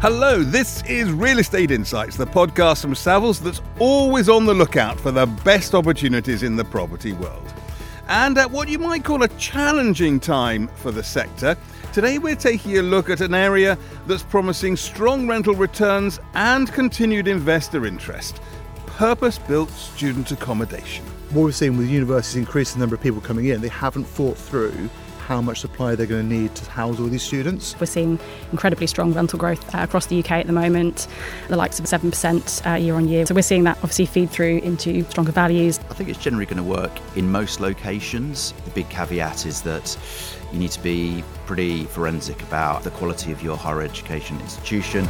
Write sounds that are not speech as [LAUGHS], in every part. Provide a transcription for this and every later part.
Hello, this is Real Estate Insights, the podcast from Savills that's always on the lookout for the best opportunities in the property world. And at what you might call a challenging time for the sector, today we're taking a look at an area that's promising strong rental returns and continued investor interest purpose built student accommodation. What we've seen with universities increasing the number of people coming in, they haven't thought through how much supply they're going to need to house all these students. We're seeing incredibly strong rental growth uh, across the UK at the moment, the likes of 7% uh, year on year. So we're seeing that obviously feed through into stronger values. I think it's generally going to work in most locations. The big caveat is that you need to be pretty forensic about the quality of your higher education institution.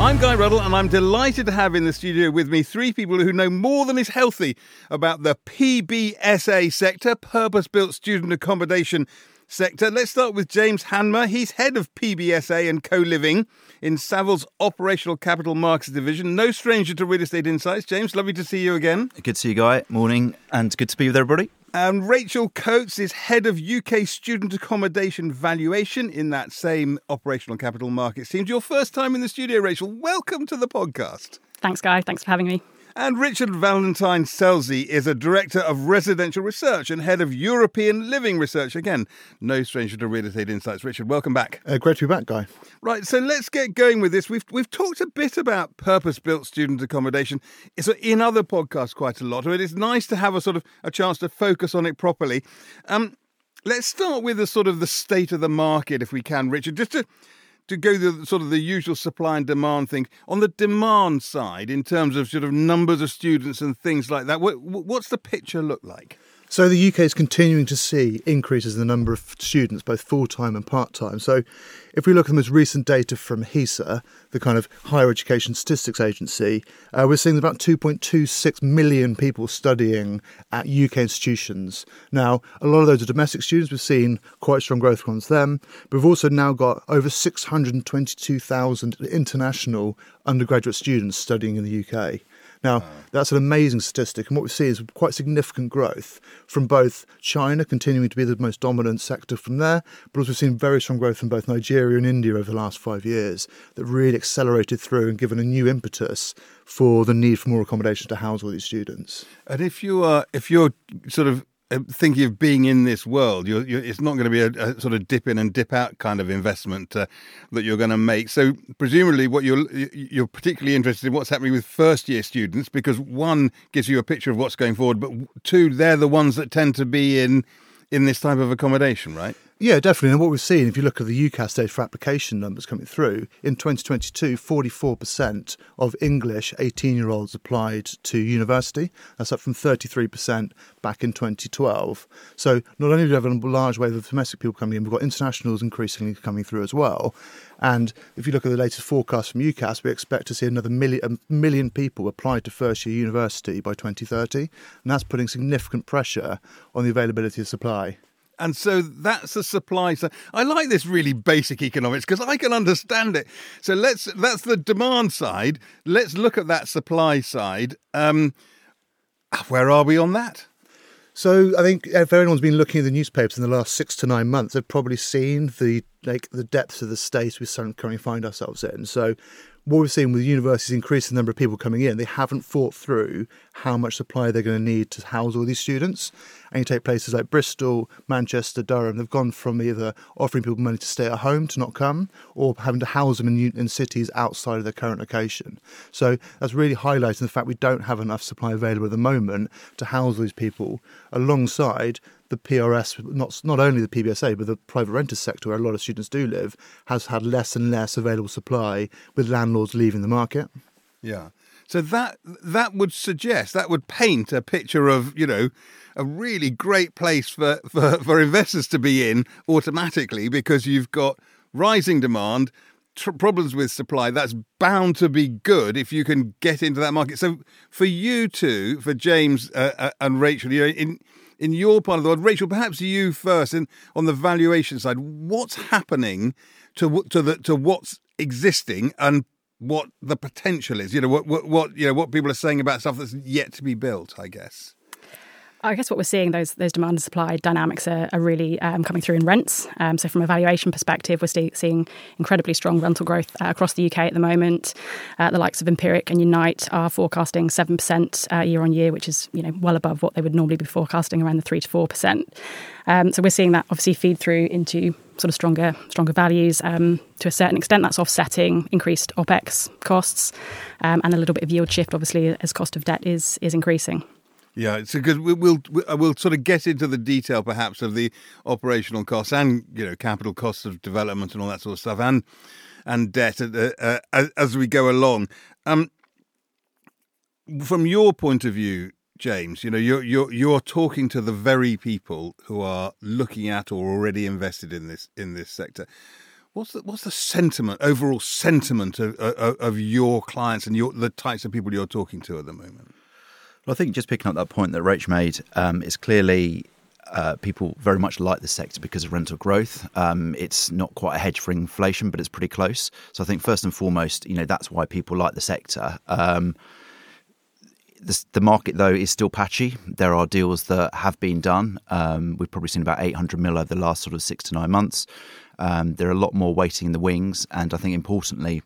I'm Guy Ruddle, and I'm delighted to have in the studio with me three people who know more than is healthy about the PBSA sector, purpose built student accommodation sector. Let's start with James Hanmer. He's head of PBSA and co living in Savills Operational Capital Markets Division. No stranger to real estate insights. James, lovely to see you again. Good to see you, Guy. Morning, and good to be with everybody. And Rachel Coates is head of UK student accommodation valuation in that same operational capital markets team. Your first time in the studio, Rachel. Welcome to the podcast. Thanks, Guy. Thanks for having me. And Richard Valentine Selsey is a director of residential research and head of European living research. Again, no stranger to real estate insights. Richard, welcome back. Uh, great to be back, Guy. Right, so let's get going with this. We've we've talked a bit about purpose-built student accommodation. It's in other podcasts quite a lot. but It is nice to have a sort of a chance to focus on it properly. Um, let's start with the sort of the state of the market, if we can, Richard, just to to go the sort of the usual supply and demand thing. On the demand side in terms of sort of numbers of students and things like that what, what's the picture look like so the UK is continuing to see increases in the number of students, both full time and part time. So if we look at the most recent data from HESA, the kind of higher education statistics agency, uh, we're seeing about 2.26 million people studying at UK institutions. Now, a lot of those are domestic students. We've seen quite strong growth amongst them, but we've also now got over 622,000 international undergraduate students studying in the UK. Now, that's an amazing statistic, and what we see is quite significant growth from both China continuing to be the most dominant sector from there, but also we've seen very strong growth from both Nigeria and India over the last five years that really accelerated through and given a new impetus for the need for more accommodation to house all these students. And if you are, if you're sort of uh, thinking of being in this world, you're, you're, it's not going to be a, a, sort of dip in and dip out kind of investment uh, that you're going to make. So presumably, what you're you're particularly interested in what's happening with first year students because one gives you a picture of what's going forward, but two, they're the ones that tend to be in in this type of accommodation, right? Yeah, definitely. And what we've seen, if you look at the UCAS data for application numbers coming through, in 2022, 44% of English 18 year olds applied to university. That's up from 33% back in 2012. So not only do we have a large wave of domestic people coming in, we've got internationals increasingly coming through as well. And if you look at the latest forecast from UCAS, we expect to see another million, million people apply to first year university by 2030. And that's putting significant pressure on the availability of supply. And so that's the supply side. I like this really basic economics because I can understand it. So let's that's the demand side. Let's look at that supply side. Um, where are we on that? So I think if anyone's been looking at the newspapers in the last six to nine months, they've probably seen the like the depths of the state we currently find ourselves in. So what we've seen with universities increasing the number of people coming in, they haven't thought through how much supply they're going to need to house all these students. And you take places like Bristol, Manchester, Durham, they've gone from either offering people money to stay at home to not come or having to house them in, in cities outside of their current location. So that's really highlighting the fact we don't have enough supply available at the moment to house these people alongside the PRS, not not only the PBSA, but the private renters sector, where a lot of students do live, has had less and less available supply, with landlords leaving the market. Yeah. So that that would suggest that would paint a picture of you know a really great place for, for, for investors to be in automatically because you've got rising demand, tr- problems with supply. That's bound to be good if you can get into that market. So for you two, for James uh, uh and Rachel, you know, in in your part of the world, Rachel, perhaps you first, on the valuation side, what's happening to to the to what's existing and what the potential is? You know, what what, what you know what people are saying about stuff that's yet to be built. I guess. I guess what we're seeing those those demand and supply dynamics are, are really um, coming through in rents. Um, so from a valuation perspective, we're see, seeing incredibly strong rental growth uh, across the UK at the moment. Uh, the likes of Empiric and Unite are forecasting seven percent uh, year on year, which is you know well above what they would normally be forecasting around the three to four percent. Um, so we're seeing that obviously feed through into sort of stronger stronger values. Um, to a certain extent, that's offsetting increased opex costs um, and a little bit of yield shift, obviously, as cost of debt is is increasing. Yeah, it's a good. We'll we'll we'll sort of get into the detail, perhaps, of the operational costs and you know capital costs of development and all that sort of stuff, and and debt uh, uh, as we go along. Um, from your point of view, James, you know you're you're you're talking to the very people who are looking at or already invested in this in this sector. What's the what's the sentiment, overall sentiment of of, of your clients and your the types of people you're talking to at the moment? Well, I think just picking up that point that Rach made, um, it's clearly uh, people very much like the sector because of rental growth. Um, it's not quite a hedge for inflation, but it's pretty close. So I think first and foremost, you know, that's why people like the sector. Um, the, the, market though is still patchy. There are deals that have been done. Um, we've probably seen about 800 mil over the last sort of six to nine months. Um, there are a lot more waiting in the wings, and I think importantly,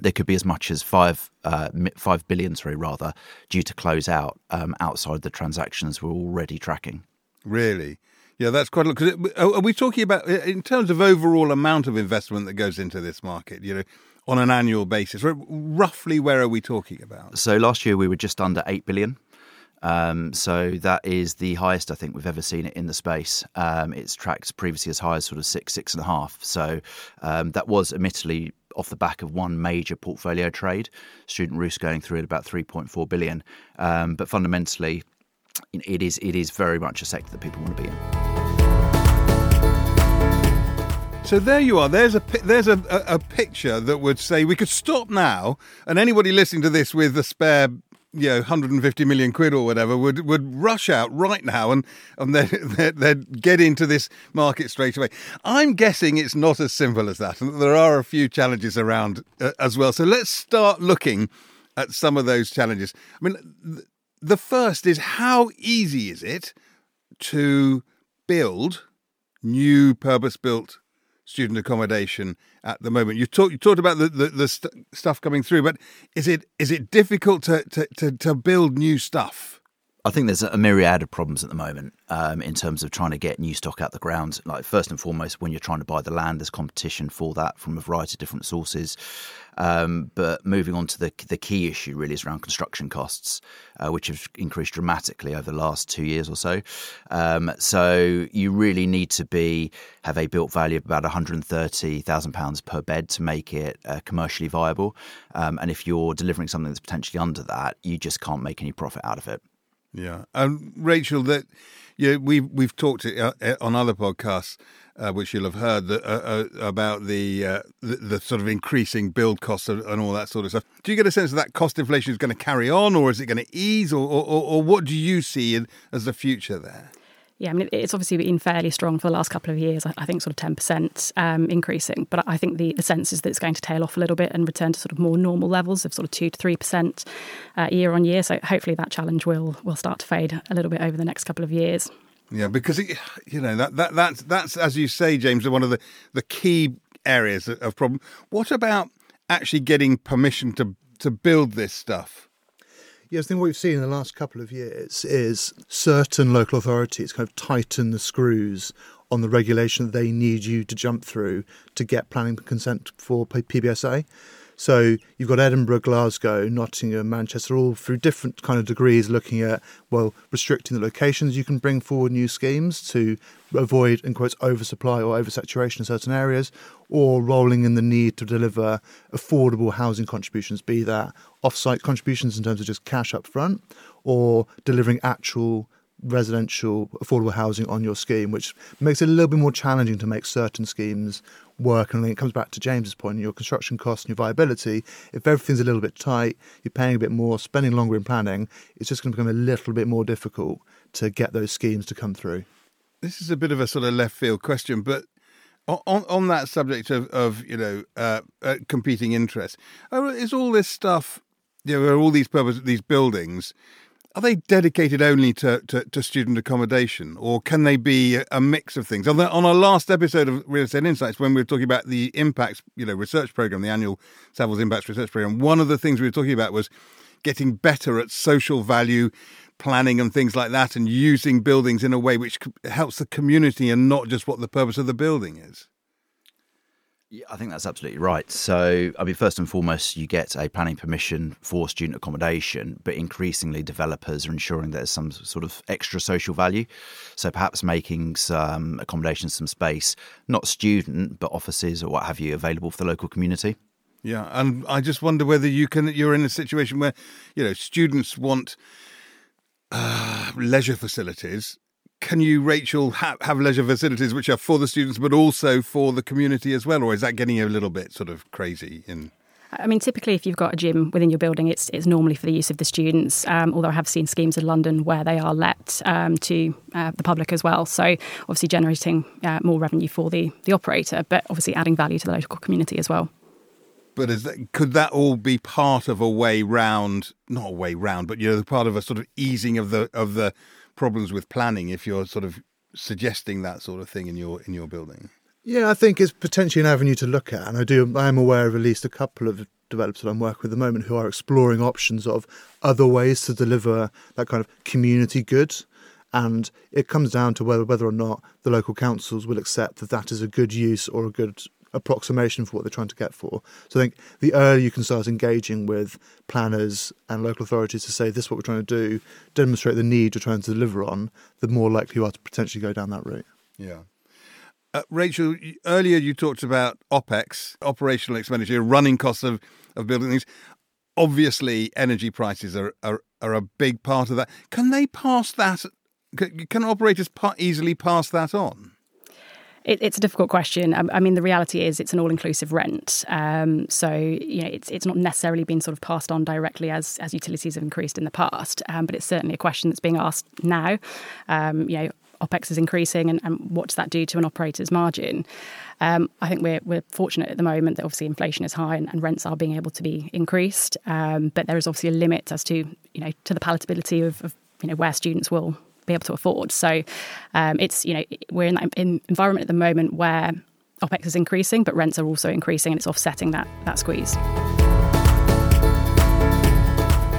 there could be as much as five uh, five billion, sorry, rather, due to close out um, outside the transactions we're already tracking. Really? Yeah, that's quite a lot. Are we talking about in terms of overall amount of investment that goes into this market? You know, on an annual basis, roughly where are we talking about? So last year we were just under eight billion. Um, so that is the highest I think we've ever seen it in the space. Um, it's tracked previously as high as sort of six, six and a half. So um, that was admittedly off the back of one major portfolio trade, Student Roost going through at about 3.4 billion. Um, but fundamentally, it is it is very much a sector that people want to be in. So there you are. There's a there's a, a, a, picture that would say we could stop now, and anybody listening to this with a spare you know 150 million quid or whatever would would rush out right now and and they [LAUGHS] they'd get into this market straight away. I'm guessing it's not as simple as that, and there are a few challenges around uh, as well. So let's start looking at some of those challenges. I mean, the first is how easy is it to build new purpose-built student accommodation at the moment. You talked you talked about the the, the st- stuff coming through, but is it is it difficult to, to, to, to build new stuff? I think there's a myriad of problems at the moment um, in terms of trying to get new stock out the ground. Like first and foremost, when you're trying to buy the land, there's competition for that from a variety of different sources. Um, but moving on to the the key issue really is around construction costs, uh, which have increased dramatically over the last two years or so. Um, so you really need to be have a built value of about 130 thousand pounds per bed to make it uh, commercially viable. Um, and if you're delivering something that's potentially under that, you just can't make any profit out of it. Yeah, and Rachel, that yeah, we've we've talked uh, uh, on other podcasts, uh, which you'll have heard that, uh, uh about the, uh, the, the sort of increasing build costs and all that sort of stuff. Do you get a sense that that cost inflation is going to carry on, or is it going to ease, or, or, or what do you see as the future there? Yeah, I mean, it's obviously been fairly strong for the last couple of years. I think sort of 10% um, increasing. But I think the, the sense is that it's going to tail off a little bit and return to sort of more normal levels of sort of 2 to 3% uh, year on year. So hopefully that challenge will will start to fade a little bit over the next couple of years. Yeah, because it, you know that that that's that's as you say, James, one of the the key areas of problem. What about actually getting permission to to build this stuff? Yes, I think what we've seen in the last couple of years is certain local authorities kind of tighten the screws on the regulation that they need you to jump through to get planning consent for PBSA. So you've got Edinburgh, Glasgow, Nottingham, Manchester, all through different kind of degrees looking at, well, restricting the locations you can bring forward new schemes to avoid, in quotes, oversupply or oversaturation in certain areas, or rolling in the need to deliver affordable housing contributions, be that off-site contributions in terms of just cash up front, or delivering actual residential affordable housing on your scheme, which makes it a little bit more challenging to make certain schemes work. And it comes back to James's point: your construction costs and your viability. If everything's a little bit tight, you're paying a bit more, spending longer in planning, it's just going to become a little bit more difficult to get those schemes to come through. This is a bit of a sort of left field question, but on on that subject of of you know uh, uh, competing interests, is all this stuff? You know, all these purpose these buildings are they dedicated only to, to, to, student accommodation or can they be a mix of things? On, the, on our last episode of Real Estate Insights, when we were talking about the impacts, you know, research program, the annual Savills Impacts Research Program, one of the things we were talking about was getting better at social value planning and things like that and using buildings in a way which helps the community and not just what the purpose of the building is. Yeah, I think that's absolutely right. So, I mean, first and foremost, you get a planning permission for student accommodation, but increasingly developers are ensuring there's some sort of extra social value. So, perhaps making some accommodation, some space, not student, but offices or what have you, available for the local community. Yeah, and I just wonder whether you can. You're in a situation where, you know, students want uh, leisure facilities can you, Rachel, ha- have leisure facilities which are for the students but also for the community as well, or is that getting a little bit sort of crazy in? I mean, typically, if you've got a gym within your building, it's it's normally for the use of the students. Um, although I have seen schemes in London where they are let um, to uh, the public as well. So obviously generating uh, more revenue for the the operator, but obviously adding value to the local community as well. But is that, could that all be part of a way round? Not a way round, but you know, part of a sort of easing of the of the problems with planning if you're sort of suggesting that sort of thing in your in your building. Yeah, I think it's potentially an avenue to look at, and I do. I am aware of at least a couple of developers that I'm working with at the moment who are exploring options of other ways to deliver that kind of community good. And it comes down to whether whether or not the local councils will accept that that is a good use or a good approximation for what they're trying to get for. So I think the earlier you can start engaging with planners and local authorities to say this is what we're trying to do, demonstrate the need you're trying to deliver on, the more likely you are to potentially go down that route. Yeah. Uh, Rachel, earlier you talked about OPEX, operational expenditure, running costs of, of building things. Obviously, energy prices are, are, are a big part of that. Can they pass that? Can operators easily pass that on? It, it's a difficult question. I, I, mean, the reality is it's an all-inclusive rent, um, so you know it's it's not necessarily been sort of passed on directly as as utilities have increased in the past, um, but it's certainly a question that's being asked now. Um, you know, OPEX is increasing, and, and, what does that do to an operator's margin? Um, I think we're, we're fortunate at the moment that obviously inflation is high and, and rents are being able to be increased, um, but there is obviously a limit as to you know to the palatability of, of you know where students will be able to afford. So um, it's you know we're in that in environment at the moment where OPEX is increasing, but rents are also increasing, and it's offsetting that that squeeze.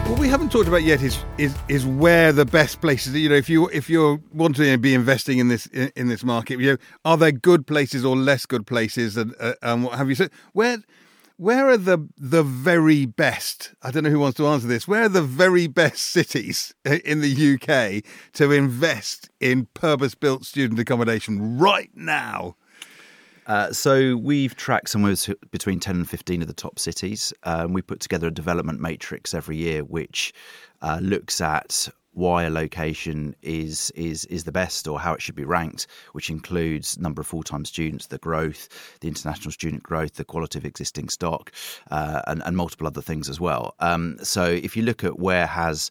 What we haven't talked about yet is is is where the best places. You know, if you if you're wanting to be investing in this in, in this market, you know, are there good places or less good places, and uh, and what have you? So where where are the the very best? I don't know who wants to answer this. Where are the very best cities in the UK to invest in purpose-built student accommodation right now? Uh, so we've tracked somewhere between 10 and 15 of the top cities. Um, we put together a development matrix every year, which uh, looks at why a location is is is the best or how it should be ranked, which includes number of full time students, the growth, the international student growth, the quality of existing stock, uh, and, and multiple other things as well. Um, so if you look at where has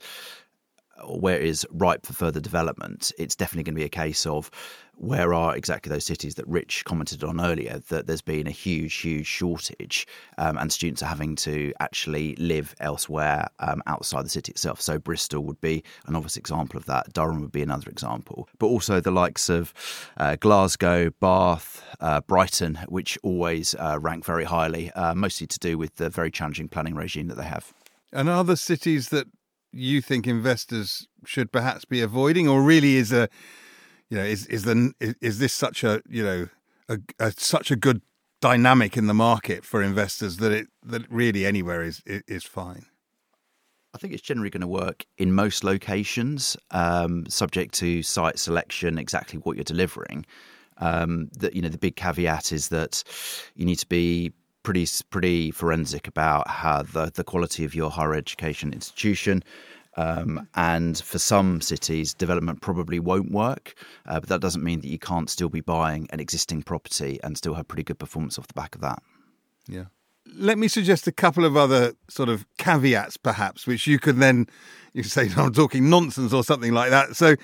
where is ripe for further development, it's definitely going to be a case of where are exactly those cities that Rich commented on earlier that there's been a huge, huge shortage um, and students are having to actually live elsewhere um, outside the city itself. So Bristol would be an obvious example of that. Durham would be another example. But also the likes of uh, Glasgow, Bath, uh, Brighton, which always uh, rank very highly, uh, mostly to do with the very challenging planning regime that they have. And are there cities that you think investors should perhaps be avoiding, or really is a you know, is is the is, is this such a you know a, a, such a good dynamic in the market for investors that it that really anywhere is is fine. I think it's generally going to work in most locations, um, subject to site selection, exactly what you're delivering. Um, that you know, the big caveat is that you need to be pretty pretty forensic about how the the quality of your higher education institution um, and for some cities, development probably won't work, uh, but that doesn't mean that you can't still be buying an existing property and still have pretty good performance off the back of that. Yeah. Let me suggest a couple of other sort of caveats, perhaps, which you can then you can say I'm talking nonsense or something like that. So,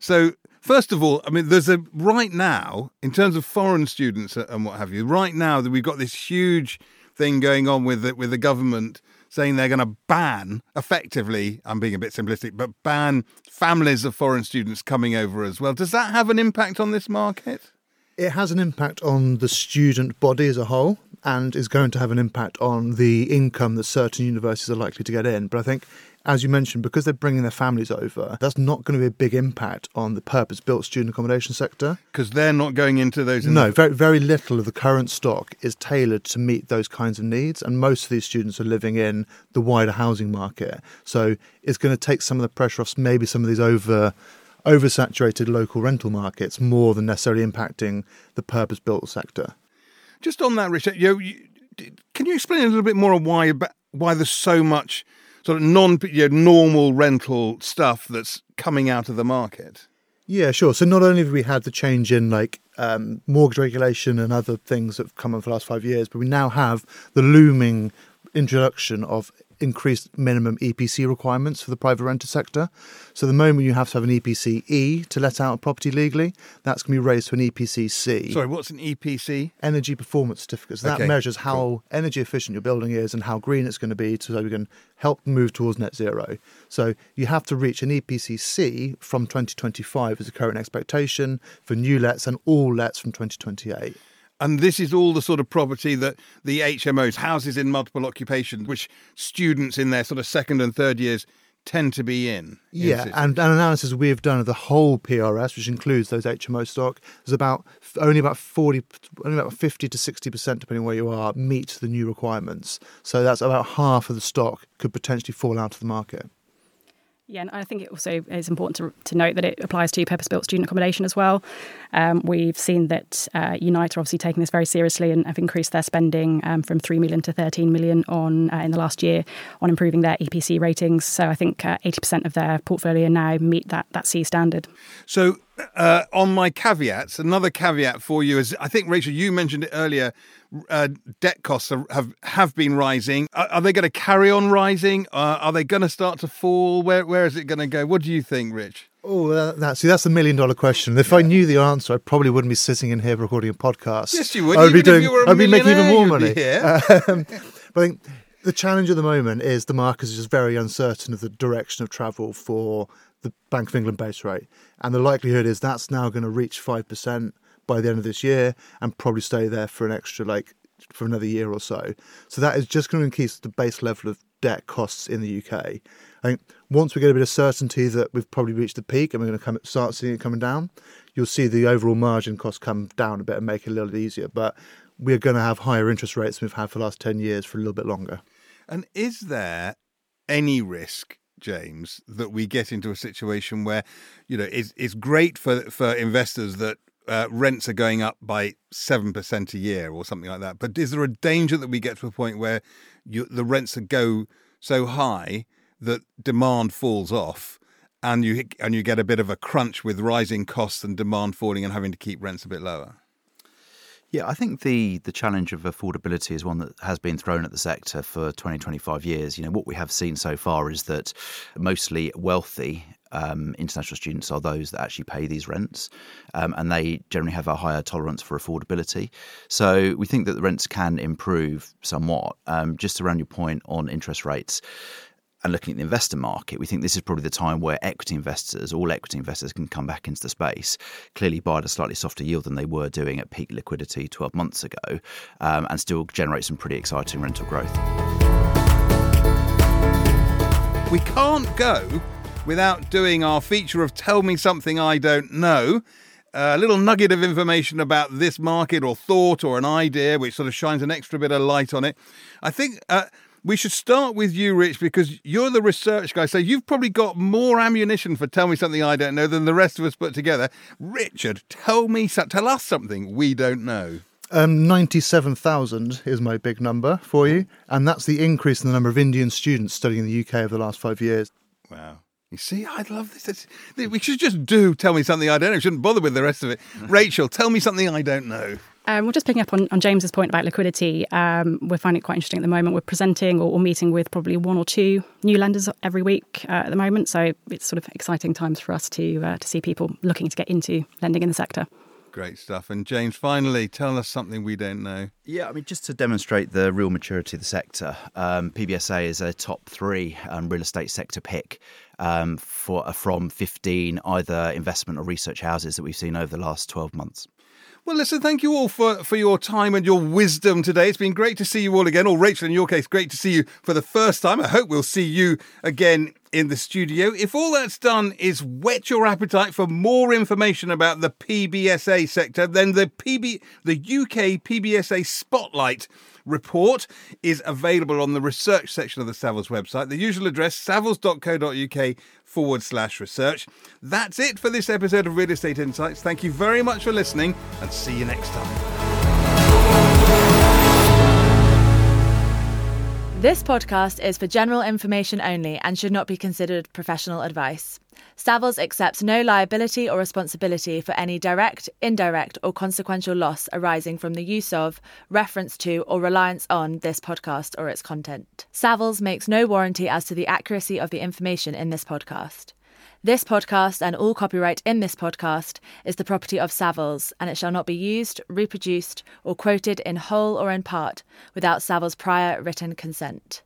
so first of all, I mean, there's a right now in terms of foreign students and what have you. Right now, that we've got this huge thing going on with the, with the government saying they're going to ban, effectively, I'm being a bit simplistic, but ban families of foreign students coming over as well. Does that have an impact on this market? It has an impact on the student body as a whole and is going to have an impact on the income that certain universities are likely to get in. But I think as you mentioned, because they're bringing their families over, that's not going to be a big impact on the purpose-built student accommodation sector. Because they're not going into those. In no, the... very very little of the current stock is tailored to meet those kinds of needs, and most of these students are living in the wider housing market. So it's going to take some of the pressure off maybe some of these over oversaturated local rental markets more than necessarily impacting the purpose-built sector. Just on that, Richard, you, you, can you explain a little bit more why why there's so much sort of non you know, normal rental stuff that's coming out of the market? Yeah, sure. So not only have we had the change in like um, mortgage regulation and other things that have come for the last five years, but we now have the looming introduction of increased minimum EPC requirements for the private rented sector. So the moment you have to have an EPC E to let out a property legally, that's going to be raised to an EPC C. Sorry, what's an EPC? Energy performance certificates. That okay. measures how cool. energy efficient your building is and how green it's going to be so we can help move towards net zero. So you have to reach an EPC C from 2025 as a current expectation for new lets and all lets from 2028. And this is all the sort of property that the HMOs, houses in multiple occupations, which students in their sort of second and third years tend to be in. Yeah, and an analysis we have done of the whole PRS, which includes those HMO stock, is about only about forty, only about fifty to sixty percent, depending where you are, meet the new requirements. So that's about half of the stock could potentially fall out of the market. Yeah, and I think it also is important to, to note that it applies to purpose built student accommodation as well. Um, we've seen that uh, Unite are obviously taking this very seriously and have increased their spending um, from 3 million to 13 million on uh, in the last year on improving their EPC ratings. So I think uh, 80% of their portfolio now meet that, that C standard. So uh, on my caveats, another caveat for you is I think, Rachel, you mentioned it earlier. Uh, debt costs are, have have been rising. Are, are they going to carry on rising? Uh, are they going to start to fall? Where where is it going to go? What do you think, Rich? Oh, that, that, see, that's a million dollar question. If yeah. I knew the answer, I probably wouldn't be sitting in here recording a podcast. Yes, you would. I would be doing. I'd be making even more money. [LAUGHS] Um, but I think the challenge at the moment is the market is just very uncertain of the direction of travel for the Bank of England base rate, and the likelihood is that's now going to reach five percent by the end of this year and probably stay there for an extra like for another year or so. So that is just going to increase the base level of debt costs in the UK. I think once we get a bit of certainty that we've probably reached the peak and we're going to come, start seeing it coming down, you'll see the overall margin cost come down a bit and make it a little easier. But we're going to have higher interest rates than we've had for the last 10 years for a little bit longer. And is there any risk James, that we get into a situation where, you know, it's, it's great for, for investors that uh, rents are going up by 7% a year or something like that. But is there a danger that we get to a point where you, the rents go so high that demand falls off and you, and you get a bit of a crunch with rising costs and demand falling and having to keep rents a bit lower? Yeah, I think the the challenge of affordability is one that has been thrown at the sector for 20, 25 years. You know, what we have seen so far is that mostly wealthy um, international students are those that actually pay these rents, um, and they generally have a higher tolerance for affordability. So we think that the rents can improve somewhat. Um, just around your point on interest rates, and looking at the investor market, we think this is probably the time where equity investors, all equity investors, can come back into the space, clearly buy at a slightly softer yield than they were doing at peak liquidity 12 months ago, um, and still generate some pretty exciting rental growth. We can't go without doing our feature of Tell Me Something I Don't Know. A little nugget of information about this market or thought or an idea which sort of shines an extra bit of light on it. I think. Uh, we should start with you, Rich, because you're the research guy. So you've probably got more ammunition for tell me something I don't know than the rest of us put together. Richard, tell me, tell us something we don't know. Um, 97,000 is my big number for you, and that's the increase in the number of Indian students studying in the UK over the last five years. Wow. You see, I love this. we should just do tell me something I don't know. shouldn't bother with the rest of it. [LAUGHS] Rachel, tell me something I don't know. Um, we're just picking up on, on James's point about liquidity. Um, we're finding it quite interesting at the moment. We're presenting or, or meeting with probably one or two new lenders every week uh, at the moment. So it's sort of exciting times for us to uh, to see people looking to get into lending in the sector. Great stuff. And James, finally, tell us something we don't know. Yeah, I mean, just to demonstrate the real maturity of the sector, um, PBSA is a top three um, real estate sector pick um, for uh, from 15 either investment or research houses that we've seen over the last 12 months. Well, listen, thank you all for, for your time and your wisdom today. It's been great to see you all again. Or, Rachel, in your case, great to see you for the first time. I hope we'll see you again in the studio. If all that's done is whet your appetite for more information about the PBSA sector, then the PB, the UK PBSA Spotlight report is available on the research section of the Savills website. The usual address, savills.co.uk forward slash research. That's it for this episode of Real Estate Insights. Thank you very much for listening and see you next time. This podcast is for general information only and should not be considered professional advice. Savills accepts no liability or responsibility for any direct, indirect, or consequential loss arising from the use of, reference to, or reliance on this podcast or its content. Savills makes no warranty as to the accuracy of the information in this podcast. This podcast and all copyright in this podcast is the property of Savills, and it shall not be used, reproduced, or quoted in whole or in part without Savills' prior written consent.